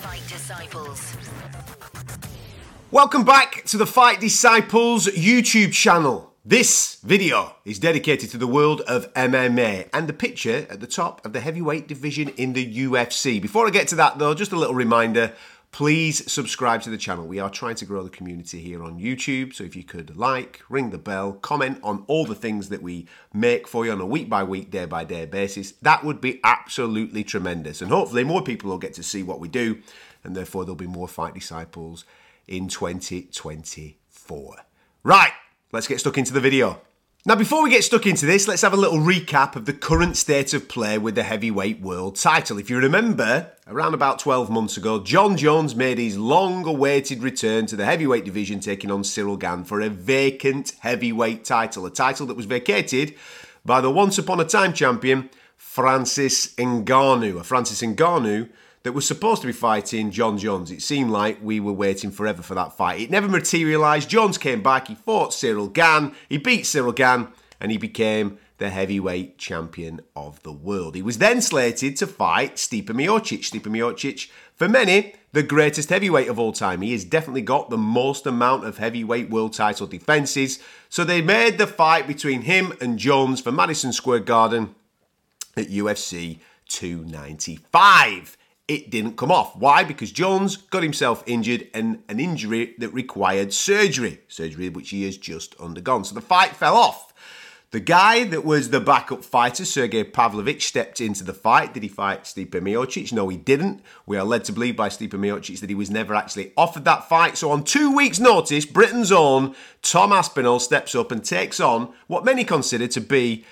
Fight Disciples. Welcome back to the Fight Disciples YouTube channel. This video is dedicated to the world of MMA and the picture at the top of the heavyweight division in the UFC. Before I get to that though, just a little reminder please subscribe to the channel. We are trying to grow the community here on YouTube. So if you could like, ring the bell, comment on all the things that we make for you on a week by week, day by day basis, that would be absolutely tremendous. And hopefully more people will get to see what we do, and therefore there'll be more Fight Disciples in 2024. Right, let's get stuck into the video. Now, before we get stuck into this, let's have a little recap of the current state of play with the heavyweight world title. If you remember, around about 12 months ago, Jon Jones made his long awaited return to the heavyweight division, taking on Cyril Gane for a vacant heavyweight title, a title that was vacated by the once upon a time champion, Francis Ngannou. A Francis Ngannou that was supposed to be fighting Jon Jones. It seemed like we were waiting forever for that fight. It never materialised. Jones came back, he fought Cyril Gane, he beat Cyril Gane, and he became the heavyweight champion of the world. He was then slated to fight Stipe Miocic. Stipe Miocic, for many, the greatest heavyweight of all time. He has definitely got the most amount of heavyweight world title defences. So they made the fight between him and Jones for Madison Square Garden at UFC 295 it didn't come off. Why? Because Jones got himself injured and an injury that required surgery, surgery which he has just undergone. So the fight fell off. The guy that was the backup fighter, Sergey Pavlovich, stepped into the fight. Did he fight Stipe Miocic? No, he didn't. We are led to believe by Stipe Miocic that he was never actually offered that fight. So on two weeks' notice, Britain's own Tom Aspinall steps up and takes on what many consider to be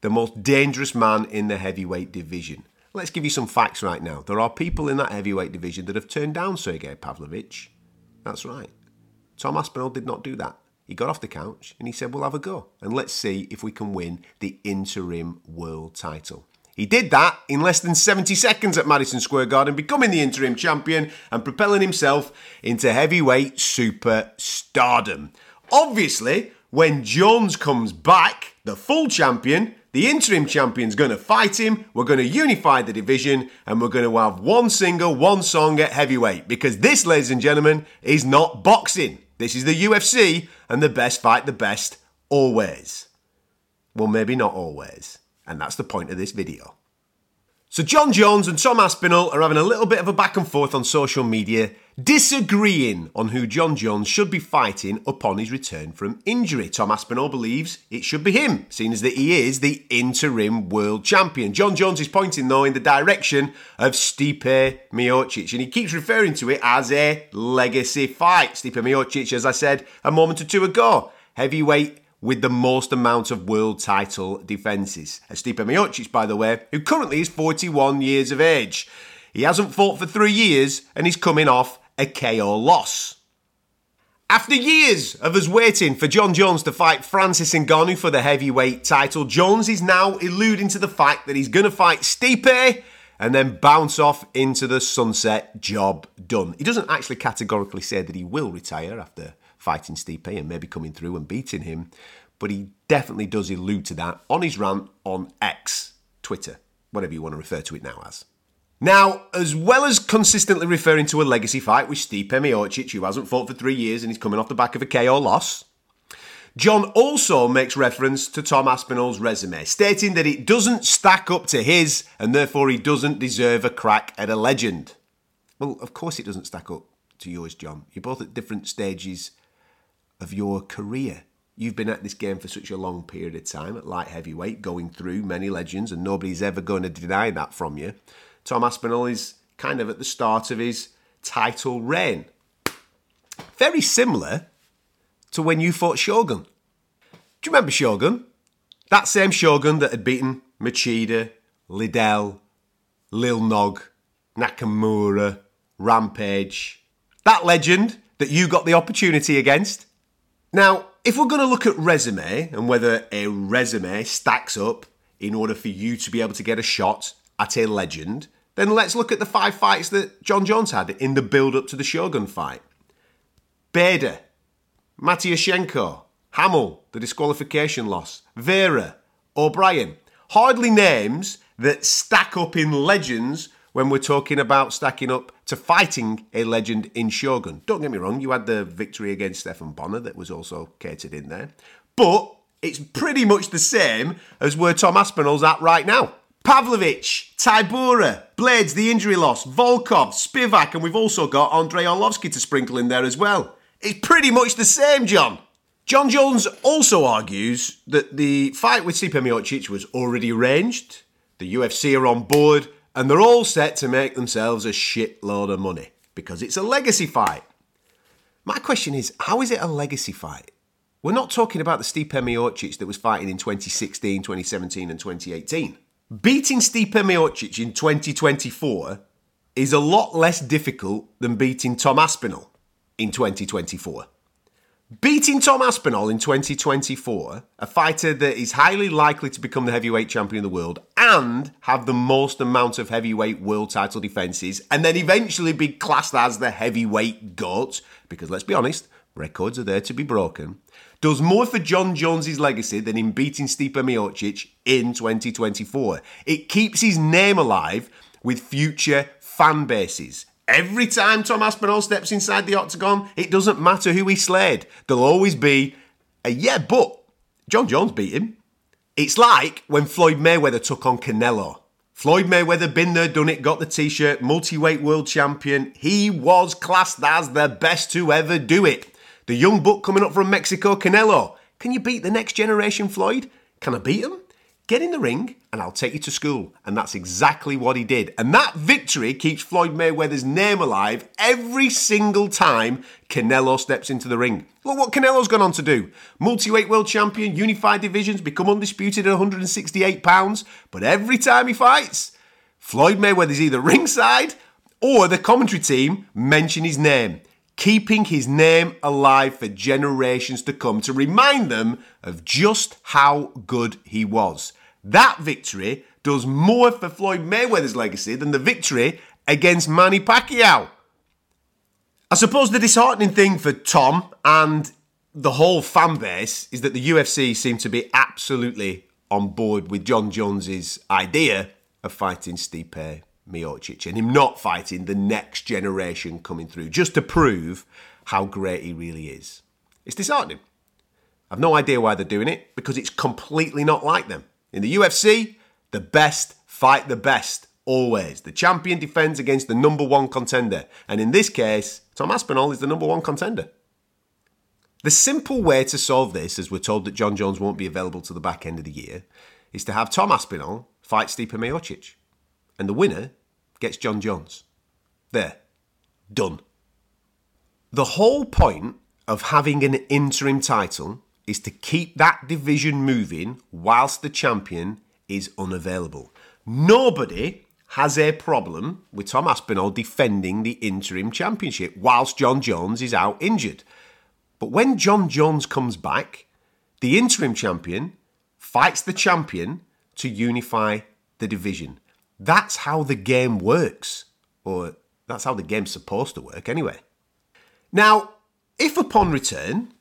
the most dangerous man in the heavyweight division. Let's give you some facts right now. There are people in that heavyweight division that have turned down Sergey Pavlovich. That's right. Tom Aspinall did not do that. He got off the couch and he said, We'll have a go and let's see if we can win the interim world title. He did that in less than 70 seconds at Madison Square Garden, becoming the interim champion and propelling himself into heavyweight superstardom. Obviously, when Jones comes back, the full champion, the interim champion's going to fight him. We're going to unify the division and we're going to have one single, one song at heavyweight. Because this, ladies and gentlemen, is not boxing. This is the UFC and the best fight the best always. Well, maybe not always. And that's the point of this video. So, Jon Jones and Tom Aspinall are having a little bit of a back and forth on social media, disagreeing on who Jon Jones should be fighting upon his return from injury. Tom Aspinall believes it should be him, seeing as that he is the interim world champion. Jon Jones is pointing, though, in the direction of Stipe Miocic, and he keeps referring to it as a legacy fight. Stipe Miocic, as I said a moment or two ago, heavyweight with the most amount of world title defences. Stipe Miocic, by the way, who currently is 41 years of age. He hasn't fought for three years and he's coming off a KO loss. After years of us waiting for Jon Jones to fight Francis Ngannou for the heavyweight title, Jones is now alluding to the fact that he's going to fight Stipe and then bounce off into the sunset. Job done. He doesn't actually categorically say that he will retire after fighting Stipe and maybe coming through and beating him, but he definitely does allude to that on his rant on X, Twitter, whatever you want to refer to it now as. Now, as well as consistently referring to a legacy fight with Stipe Miocic, who hasn't fought for three years and he's coming off the back of a KO loss, Jon also makes reference to Tom Aspinall's resume, stating that it doesn't stack up to his and therefore he doesn't deserve a crack at a legend. Well, of course it doesn't stack up to yours, Jon. You're both at different stages of your career. You've been at this game for such a long period of time at light heavyweight, going through many legends, and nobody's ever going to deny that from you. Tom Aspinall is kind of at the start of his title reign. Very similar to when you fought Shogun. Do you remember Shogun? That same Shogun that had beaten Machida, Liddell, Lil Nog, Nakamura, Rampage. That legend that you got the opportunity against. Now, if we're going to look at resume and whether a resume stacks up in order for you to be able to get a shot at a legend, then let's look at the five fights that Jon Jones had in the build up to the Shogun fight. Bader, Matyushenko, Hamill, the disqualification loss, Vera, O'Brien. Hardly names that stack up in legends when we're talking about stacking up to fighting a legend in Shogun. Don't get me wrong, you had the victory against Stefan Bonnar that was also catered in there. But it's pretty much the same as where Tom Aspinall's at right now. Pavlovich, Tybura, Blaydes, the injury loss, Volkov, Spivak, and we've also got Andrei Arlovsky to sprinkle in there as well. It's pretty much the same, Jon. Jon Jones also argues that the fight with Stipe Miocic was already arranged, the UFC are on board, and they're all set to make themselves a shitload of money because it's a legacy fight. My question is, how is it a legacy fight? We're not talking about the Stipe Miocic that was fighting in 2016, 2017, and 2018. Beating Stipe Miocic in 2024 is a lot less difficult than beating Tom Aspinall in 2024. Beating Tom Aspinall in 2024, a fighter that is highly likely to become the heavyweight champion of the world and have the most amount of heavyweight world title defenses, and then eventually be classed as the heavyweight GOAT, because let's be honest, records are there to be broken, does more for Jon Jones's legacy than in beating Stipe Miocic in 2024. It keeps his name alive with future fan bases. Every time Tom Aspinall steps inside the octagon, it doesn't matter who he slayed. There'll always be a yeah, but Jon Jones beat him. It's like when Floyd Mayweather took on Canelo. Floyd Mayweather, been there, done it, got the t shirt, multi-weight world champion. He was classed as the best to ever do it. The young buck coming up from Mexico, Canelo. Can you beat the next generation Floyd? Can I beat him? Get in the ring and I'll take you to school. And that's exactly what he did. And that victory keeps Floyd Mayweather's name alive every single time Canelo steps into the ring. Look what Canelo's gone on to do. Multi-weight world champion, unified divisions, become undisputed at 168 pounds. But every time he fights, Floyd Mayweather's either ringside or the commentary team mention his name keeping his name alive for generations to come to remind them of just how good he was. That victory does more for Floyd Mayweather's legacy than the victory against Manny Pacquiao. I suppose the disheartening thing for Tom and the whole fan base is that the UFC seem to be absolutely on board with Jon Jones's idea of fighting Stipe Miocic and him not fighting the next generation coming through just to prove how great he really is. It's disheartening. I've no idea why they're doing it because it's completely not like them. In the UFC, the best fight the best, always. The champion defends against the number one contender. And in this case, Tom Aspinall is the number one contender. The simple way to solve this, as we're told that Jon Jones won't be available to the back end of the year, is to have Tom Aspinall fight Stipe Miocic. And the winner gets Jon Jones. There. Done. The whole point of having an interim title is to keep that division moving whilst the champion is unavailable. Nobody has a problem with Tom Aspinall defending the interim championship whilst Jon Jones is out injured. But when Jon Jones comes back, the interim champion fights the champion to unify the division. That's how the game works, or that's how the game's supposed to work anyway. Now, if upon return,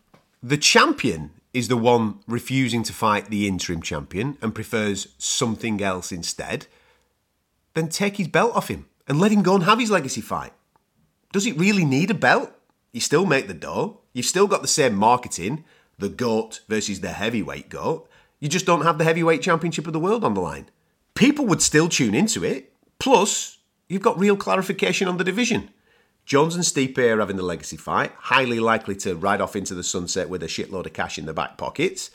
the champion is the one refusing to fight the interim champion and prefers something else instead, then take his belt off him and let him go and have his legacy fight. Does it really need a belt? You still make the dough, you've still got the same marketing, the GOAT versus the heavyweight GOAT. You just don't have the heavyweight championship of the world on the line. People would still tune into it. Plus, you've got real clarification on the division. Jones and Stipe are having the legacy fight, highly likely to ride off into the sunset with a shitload of cash in their back pockets.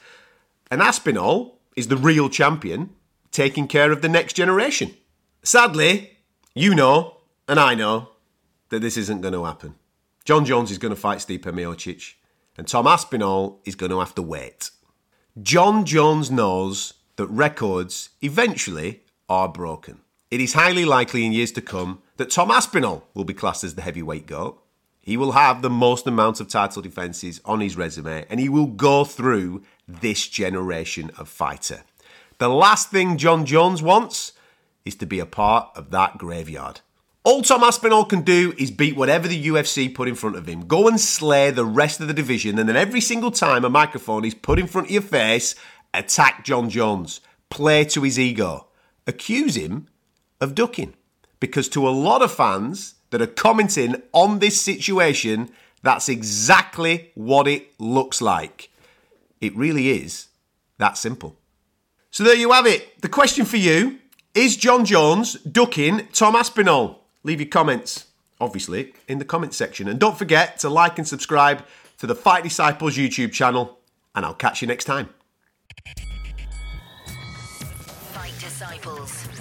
And Aspinall is the real champion, taking care of the next generation. Sadly, you know, and I know, that this isn't going to happen. Jon Jones is going to fight Stipe Miocic, and Tom Aspinall is going to have to wait. Jon Jones knows that records eventually are broken. It is highly likely in years to come that Tom Aspinall will be classed as the heavyweight GOAT. He will have the most amount of title defences on his resume and he will go through this generation of fighter. The last thing Jon Jones wants is to be a part of that graveyard. All Tom Aspinall can do is beat whatever the UFC put in front of him. Go and slay the rest of the division, and then every single time a microphone is put in front of your face, attack Jon Jones. Play to his ego. Accuse him of ducking. Because to a lot of fans that are commenting on this situation, that's exactly what it looks like. It really is that simple. So there you have it. The question for you is Jon Jones ducking Tom Aspinall? Leave your comments, obviously, in the comments section. And don't forget to like and subscribe to the Fight Disciples YouTube channel. And I'll catch you next time. Fight Disciples.